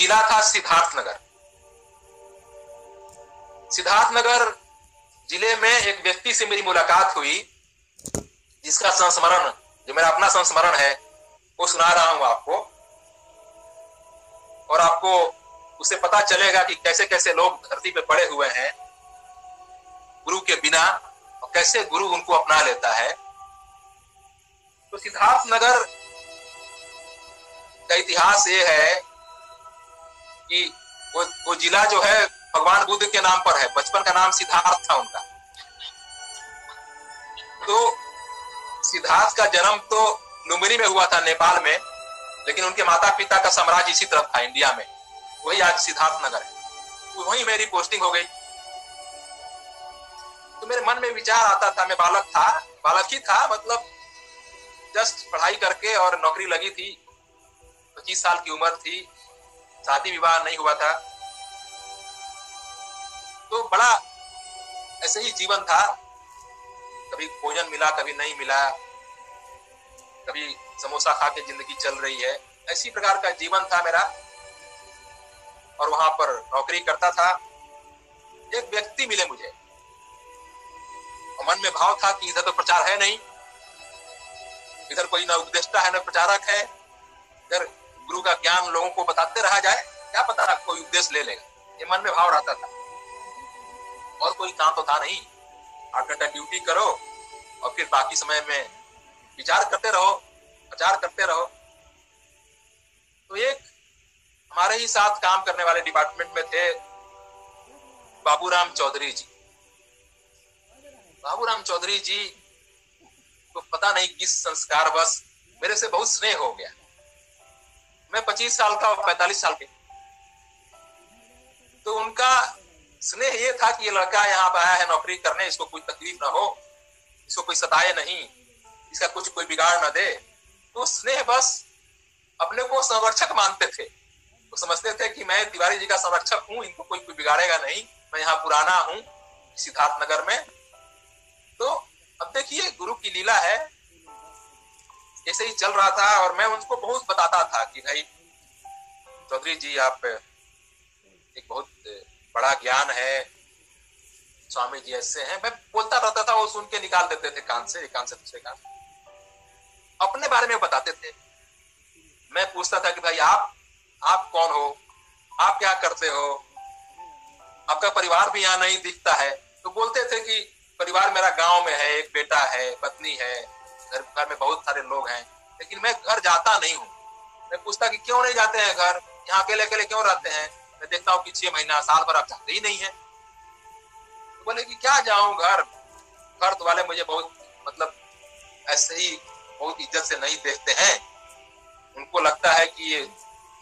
जिला था सिद्धार्थनगर। सिद्धार्थनगर ज़िले में एक व्यक्ति से मेरी मुलाकात हुई, जिसका संस्मरण, जो मेरा अपना संस्मरण है, वो सुना रहा हूँ आपको। और आपको उसे पता चलेगा कि कैसे कैसे लोग धरती पे पड़े हुए हैं, गुरु के बिना, और कैसे गुरु उनको अपना लेता है। तो सिद्धार्थ नगर का इतिहास ये है कि वो वो जिला जो है भगवान बुद्ध के नाम पर है। बचपन का नाम सिद्धार्थ था उनका। तो सिद्धार्थ का जन्म तो लुम्बिनी में हुआ था, नेपाल में, लेकिन उनके माता पिता का साम्राज्य इसी तरफ़ था, इंडिया में। वही आज सिद्धार्थ नगर है। तो वही मेरी पोस्टिंग हो गई। तो मेरे मन में विचार आता था, मैं बालक था। बालक ही था मतलब जस्ट पढ़ाई करके और नौकरी लगी थी। पच्चीस साल की उम्र थी। शादी विवाह नहीं हुआ था। तो बड़ा ऐसे ही जीवन था। कभी भोजन मिला, कभी नहीं मिला। कभी समोसा खा के ज़िंदगी चल रही है। ऐसी प्रकार का जीवन था मेरा। और वहाँ पर नौकरी करता था। एक व्यक्ति मिले मुझे। और मन में भाव था कि इधर तो प्रचार है नहीं। इधर कोई ना उपदेष्टा है, ना प्रचारक है। इधर गुरु का ज्ञान लोगों को बताते रहा जाए, क्या पता कोई उपदेश ले लेगा। ये मन में भाव रहता था। और कोई काम तो था नहीं। आठ घंटा ड्यूटी करो और फिर बाकी समय में विचार करते रहो, प्रचार करते रहो। तो एक हमारे ही साथ काम करने वाले डिपार्टमेंट में थे बाबूराम चौधरी जी। बाबूराम चौधरी जी को तो पता नहीं किस संस्कार बस मेरे से बहुत स्नेह हो गया। मैं पच्चीस साल का और पैंतालीस साल के। तो उनका स्नेह ये था कि ये लड़का यहाँ पे आया है, नौकरी करने, इसको कोई तकलीफ़ ना हो, इसको कोई सताए नहीं, इसका कुछ कोई बिगाड़ ना दे। तो स्नेह बस अपने को संरक्षक मानते थे। वो समझते थे कि मैं तिवारी जी का संरक्षक हूँ, इनको कोई कोई बिगाड़ेगा नहीं, मैं यहाँ पुराना हूँ, सिद्धार्थ नगर में। तो अब देखिए, गुरु की लीला है ऐसे ही चल रहा था और मैं उनको बहुत बताता था कि भाई, चौधरी जी, आप, एक बहुत बड़ा ज्ञान है, स्वामी जी ऐसे हैं। मैं बोलता रहता था, वो सुन के निकाल देते थे कान से कान से दूसरे कान अपने बारे में बताते थे। मैं पूछता था कि भाई, आप आप कौन हो? आप क्या करते हो? आपका परिवार भी यहाँ नहीं दिखता है। तो बोलते थे कि परिवार मेरा गाँव में है, एक बेटा है, पत्नी है। घर घर में बहुत सारे लोग हैं, लेकिन मैं घर जाता नहीं हूँ। मैं पूछता कि क्यों नहीं जाते हैं घर? यहाँ अकेले अकेले क्यों रहते हैं? मैं देखता हूँ कि छह महीना, साल भर आप जाते ही नहीं है। तो बोले कि क्या जाऊँ घर? घर तो वाले मुझे बहुत मतलब ऐसे ही बहुत इज़्ज़त से नहीं देखते हैं। उनको लगता है कि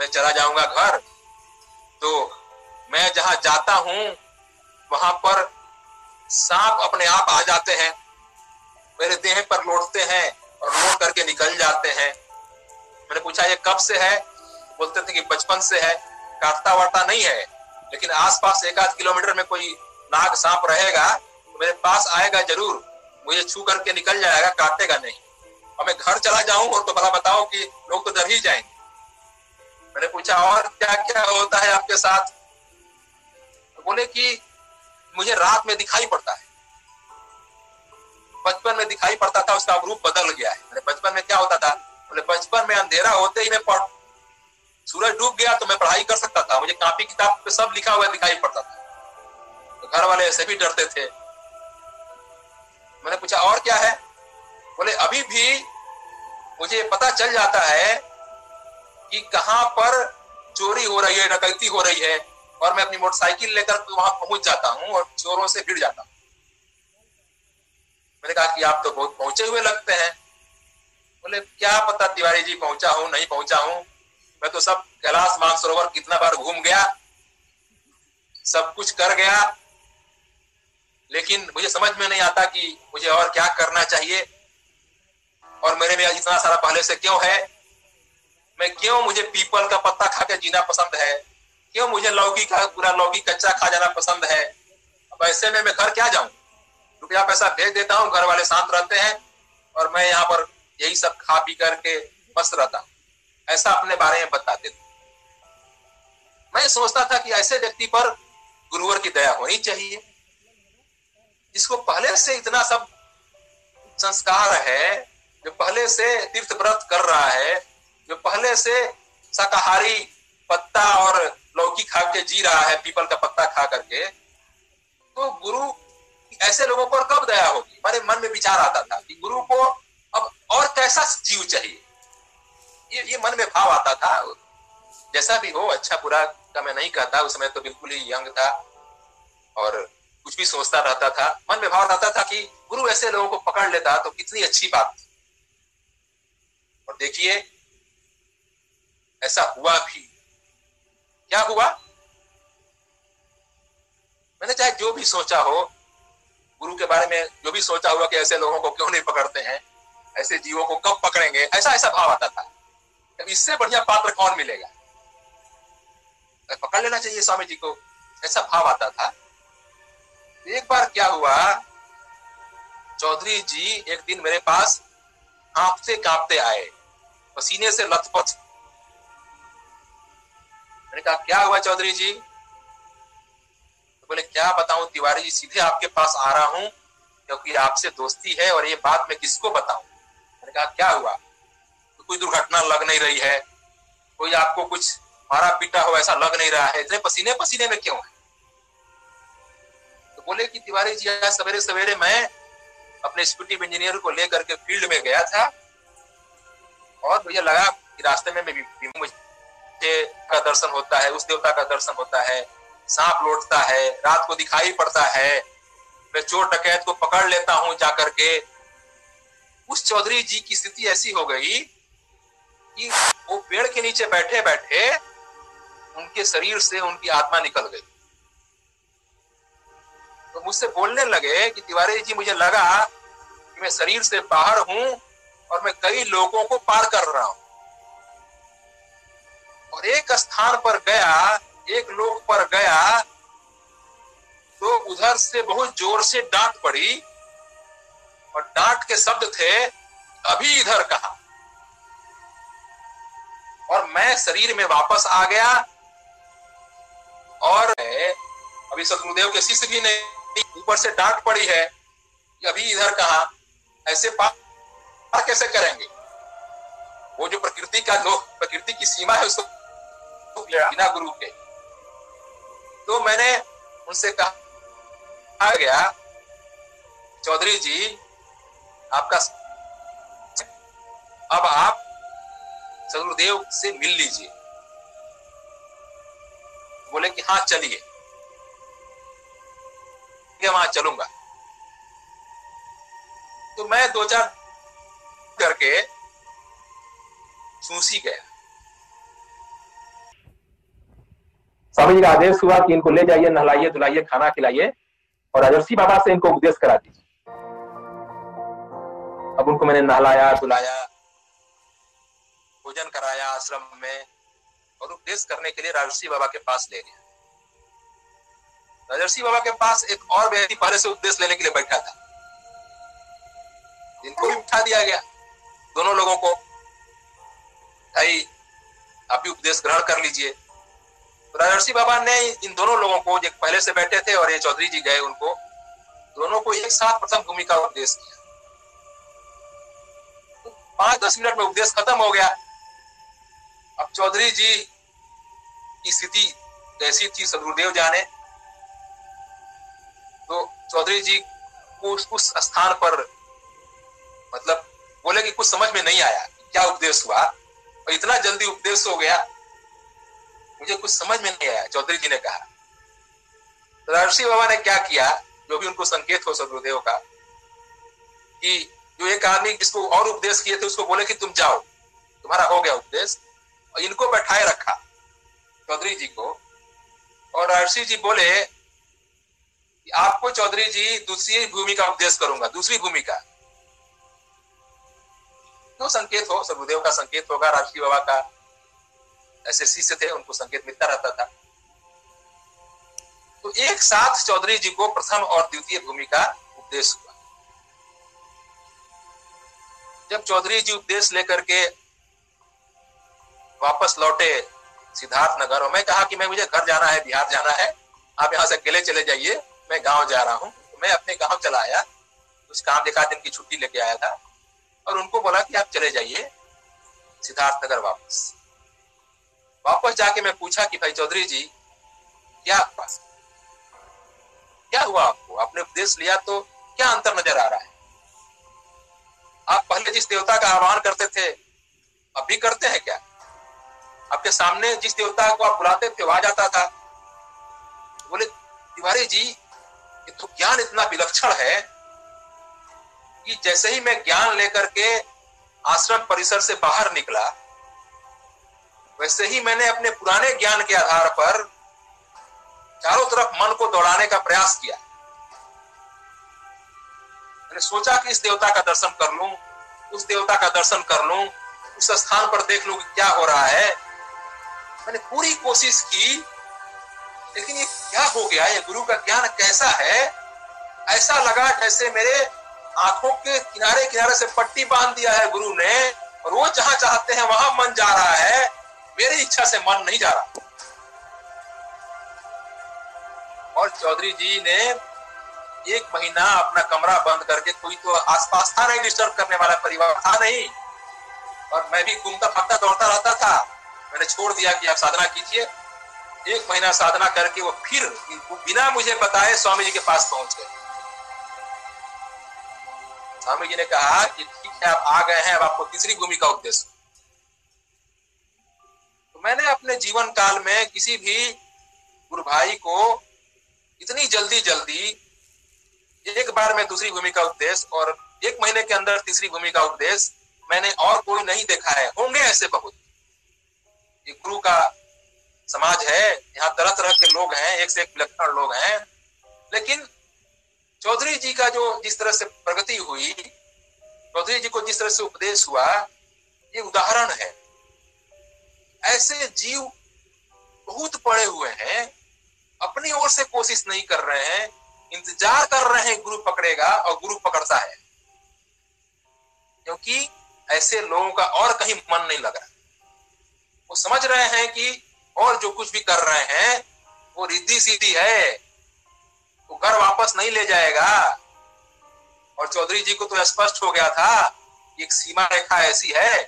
मैं चला जाऊँगा घर। तो मैं जहाँ जाता हूँ, वहाँ पर सांप अपने आप आ जाते हैं। मेरे देह पर लौटते हैं और लौट करके निकल जाते हैं। मैंने पूछा, ये कब से है? बोलते थे कि बचपन से है। काटता वाटता नहीं है, लेकिन आसपास एक आध किलोमीटर में कोई नाग सांप रहेगा तो मेरे पास आएगा ज़रूर। मुझे छू करके निकल जाएगा, काटेगा नहीं। और मैं घर चला जाऊँ और तो भला बताओ कि लोग तो डर ही जाएँगे। मैंने पूछा, और क्या क्या होता है आपके साथ? तो बोले कि, मुझे रात में दिखाई पड़ता है। बचपन में दिखाई पड़ता था, उसका रूप बदल गया है। बचपन में क्या होता था? बोले, बचपन में अंधेरा होते ही मैं पढ़, सूरज डूब गया तो मैं पढ़ाई कर सकता था। मुझे कापी किताब पे सब लिखा हुआ दिखाई पड़ता था। तो घर वाले ऐसे भी डरते थे। मैंने पूछा, और क्या है? बोले, अभी भी मुझे पता चल जाता है कि कहाँ पर चोरी हो रही है, डकैती हो रही है और मैं अपनी मोटरसाइकिल लेकर वहाँ पहुँच जाता हूँ और चोरों से भिड़ जाता हूँ। मैंने कहा कि आप तो बहुत पहुँचे हुए लगते हैं। बोले, क्या पता तिवारी जी पहुँचा हूँ, नहीं पहुँचा हूँ? मैं तो सब कैलाश मानसरोवर कितना बार घूम गया, सब कुछ कर गया। लेकिन मुझे समझ में नहीं आता कि मुझे और क्या करना चाहिए। और मेरे में इतना सारा पहले से क्यों है? मैं क्यों मुझे पीपल का पत्ता खा के जीना पसंद है? क्यों मुझे लौकी का, पूरा लौकी कच्चा खा जाना पसंद है? अब ऐसे में मैं घर क्या जाऊँ? रुपया पैसा भेज देता हूँ घर वाले शांत रहते हैं और मैं यहाँ पर यही सब खा पी करके मस्त रहता हूँ। ऐसा अपने बारे में बताते थे। मैं सोचता था कि ऐसे व्यक्ति पर गुरुवर की दया होनी चाहिए। जिसको पहले से इतना सब संस्कार है, जो पहले से तीर्थ व्रत कर रहा है, जो पहले से शाकाहारी पत्ता और लौकी खा के जी रहा है, पीपल का पत्ता खा करके तो गुरु ऐसे लोगों पर कब दया होगी? हमारे मन में विचार आता था कि गुरु को अब और कैसा जीव चाहिए? ये ये मन में भाव आता था। जैसा भी हो अच्छा बुरा का मैं नहीं कहता, उस समय तो बिल्कुल ही यंग था और कुछ भी सोचता रहता था। मन में भाव आता था कि गुरु ऐसे लोगों को पकड़ लेता तो कितनी अच्छी बात थी। और देखिए, ऐसा हुआ भी। क्या हुआ? मैंने चाहे जो भी सोचा हो गुरु के बारे में जो भी सोचा हुआ कि ऐसे लोगों को क्यों नहीं पकड़ते हैं, ऐसे जीवों को कब पकड़ेंगे, ऐसा ऐसा भाव आता था। अब इससे बढ़िया पात्र कौन मिलेगा? पकड़ लेना चाहिए स्वामी जी को, ऐसा भाव आता था। एक बार क्या हुआ, चौधरी जी एक दिन मेरे पास कांपते कांपते आए, पसीने से लथपथ। मैंने कहा, क्या हुआ चौधरी जी? तो बोले, क्या बताऊँ तिवारी जी, सीधे आपके पास आ रहा हूँ, क्योंकि आपसे दोस्ती है और ये बात मैं किसको बताऊँ? मैंने कहा, क्या हुआ? तो कोई दुर्घटना लग नहीं रही है, कोई आपको कुछ मारा पीटा हो ऐसा लग नहीं रहा है, इतने पसीने पसीने में क्यों है? तो बोले कि, तिवारी जी, आज सवेरे सवेरे मैं अपने स्कूटी इंजीनियर को लेकर के फ़ील्ड में गया था और मुझे लगा कि रास्ते में मुझे का दर्शन होता है, उस देवता का दर्शन होता है सांप लौटता है, रात को दिखाई पड़ता है। मैं चोर डकैत को पकड़ लेता हूँ जाकर के। उस चौधरी जी की स्थिति ऐसी हो गई कि वो पेड़ के नीचे बैठे बैठे उनके शरीर से उनकी आत्मा निकल गई। तो मुझसे बोलने लगे कि तिवारी जी, मुझे लगा कि मैं शरीर से बाहर हूँ और मैं कई लोगों को पार कर रहा हूँ। और एक स्थान पर गया एक लोग पर गया तो उधर से बहुत ज़ोर से डांट पड़ी और डांट के शब्द थे अभी इधर कहा? और मैं शरीर में वापस आ गया और अभी सतगुरुदेव के शिष्य भी नहीं ऊपर से डांट पड़ी है अभी इधर कहा? ऐसे पार कैसे करेंगे? वो जो प्रकृति का जो प्रकृति की सीमा है उसको बिना गुरु के। तो मैंने उनसे कहा गया, चौधरी जी, आपका अब आप सदगुरुदेव से मिल लीजिए। बोले कि हाँ चलिए। वहाँ चलूँगा। तो मैं दो चार करके सूसी गया। स्वामी जी का आदेश हुआ कि इनको ले जाइए, नहलाइए, धुलाइए, खाना खिलाइए और राजर्षि बाबा से इनको उपदेश करा दीजिए। अब उनको मैंने नहलाया, धुलाया भोजन कराया, आश्रम में और उपदेश करने के लिए राजर्षि बाबा के पास ले गया। राजर्षि बाबा के पास एक और व्यक्ति पहले से उपदेश लेने के लिए बैठा था। इनको भी उठा दिया गया। दोनों लोगों को, भाई, आप भी उपदेश ग्रहण कर लीजिए। राजर्षि बाबा ने इन दोनों लोगों को जो पहले से बैठे थे और ये चौधरी जी गए उनको दोनों को एक साथ प्रथम भूमि का उपदेश किया तो पाँच दस मिनट में उपदेश खत्म हो गया। अब चौधरी जी की स्थिति कैसी थी सदगुरुदेव जाने। तो चौधरी जी को उस, उस स्थान पर मतलब बोले कि कुछ समझ में नहीं आया क्या उपदेश हुआ। और इतना जल्दी उपदेश हो गया मुझे कुछ समझ में नहीं आया, चौधरी जी ने कहा। तो बाबा ने क्या किया, जो भी उनको संकेत हो सदगुरुदेव का, कि जो एक आदमी जिसको और उपदेश किए थे, उसको बोले कि तुम जाओ, तुम्हारा हो गया उपदेश, और इनको बैठाए रखा, चौधरी जी को। और राजर्षि जी बोले कि आपको चौधरी जी दूसरी भूमि का उपदेश करूँगा, दूसरी भूमि का। तो संकेत हो, सदगुरुदेव का संकेत होगा राजश्री बाबा का ऐसे शिष्य थे, उनको संकेत मिलता रहता था। तो एक साथ चौधरी जी को प्रथम और द्वितीय भूमि का उपदेश हुआ। जब चौधरी जी उपदेश लेकर के वापस लौटे सिद्धार्थ नगर और मैं, कहा कि मैं, मुझे घर जाना है, बिहार जाना है, आप यहाँ से अकेले चले जाइए, मैं गाँव जा रहा हूँ। तो मैं अपने गाँव चला आया कुछ काम देखा दिन की छुट्टी लेके आया था, और उनको बोला कि आप चले जाइए सिद्धार्थ नगर वापस। वापस जाके मैं पूछा कि भाई चौधरी जी, क्या पास क्या हुआ आपको? आपने उपदेश लिया तो क्या अंतर नज़र आ रहा है? आप पहले जिस देवता का आह्वान करते थे, अब भी करते हैं क्या? आपके सामने जिस देवता को आप बुलाते थे वहाँ जाता था। बोले, तिवारी जी, ये तो ज्ञान इतना विलक्षण है कि जैसे ही मैं ज्ञान लेकर के आश्रम परिसर से बाहर निकला वैसे ही मैंने अपने पुराने ज्ञान के आधार पर चारों तरफ़ मन को दौड़ाने का प्रयास किया। मैंने सोचा कि इस देवता का दर्शन कर लू, उस देवता का दर्शन कर लू, उस स्थान पर देख लू कि क्या हो रहा है। मैंने पूरी कोशिश की, लेकिन ये क्या हो गया? ये गुरु का ज्ञान कैसा है? ऐसा लगा जैसे मेरे आँखों के किनारे किनारे से पट्टी बाँध दिया है गुरु ने, और वो जहाँ चाहते हैं वहाँ मन जा मेरी इच्छा से मन नहीं जा रहा। और चौधरी जी ने एक महीना अपना कमरा बंद करके कोई तो आसपास था नहीं डिस्टर्ब करने वाला परिवार, था नहीं। और मैं भी घूमता भागता दौड़ता रहता था। मैंने छोड़ दिया कि आप साधना कीजिए। एक महीना साधना करके वो फिर बिना मुझे बताए स्वामी जी के पास पहुँच गए। स्वामी जी ने कहा कि ठीक है, आप आ गए हैं, अब आपको तीसरी भूमि का उपदेश। तो मैंने अपने जीवन काल में किसी भी गुरु भाई को इतनी जल्दी जल्दी एक बार में दूसरी भूमि का उपदेश और एक महीने के अंदर तीसरी भूमि का उपदेश मैंने और कोई नहीं देखा है। होंगे ऐसे बहुत। ये गुरु का समाज है, यहाँ तरह तरह के लोग हैं एक से एक विलक्षण लोग हैं। लेकिन चौधरी जी का जो जिस तरह से प्रगति हुई, चौधरी जी को जिस तरह से उपदेश हुआ, ये उदाहरण है। ऐसे जीव बहुत पड़े हुए हैं, अपनी ओर से कोशिश नहीं कर रहे हैं, इंतज़ार कर रहे हैं गुरु पकड़ेगा और गुरु पकड़ता है। क्योंकि ऐसे लोगों का और कहीं मन नहीं लग रहा। वो समझ रहे हैं कि और जो कुछ भी कर रहे हैं, वो रिद्धि सीधी है, वो घर वापस नहीं ले जाएगा। और चौधरी जी को तो स्पष्ट हो गया था एक सीमा रेखा ऐसी है,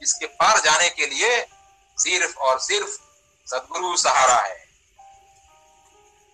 जिसके पार जाने के लिए सिर्फ़ और सिर्फ़ सदगुरु सहारा है।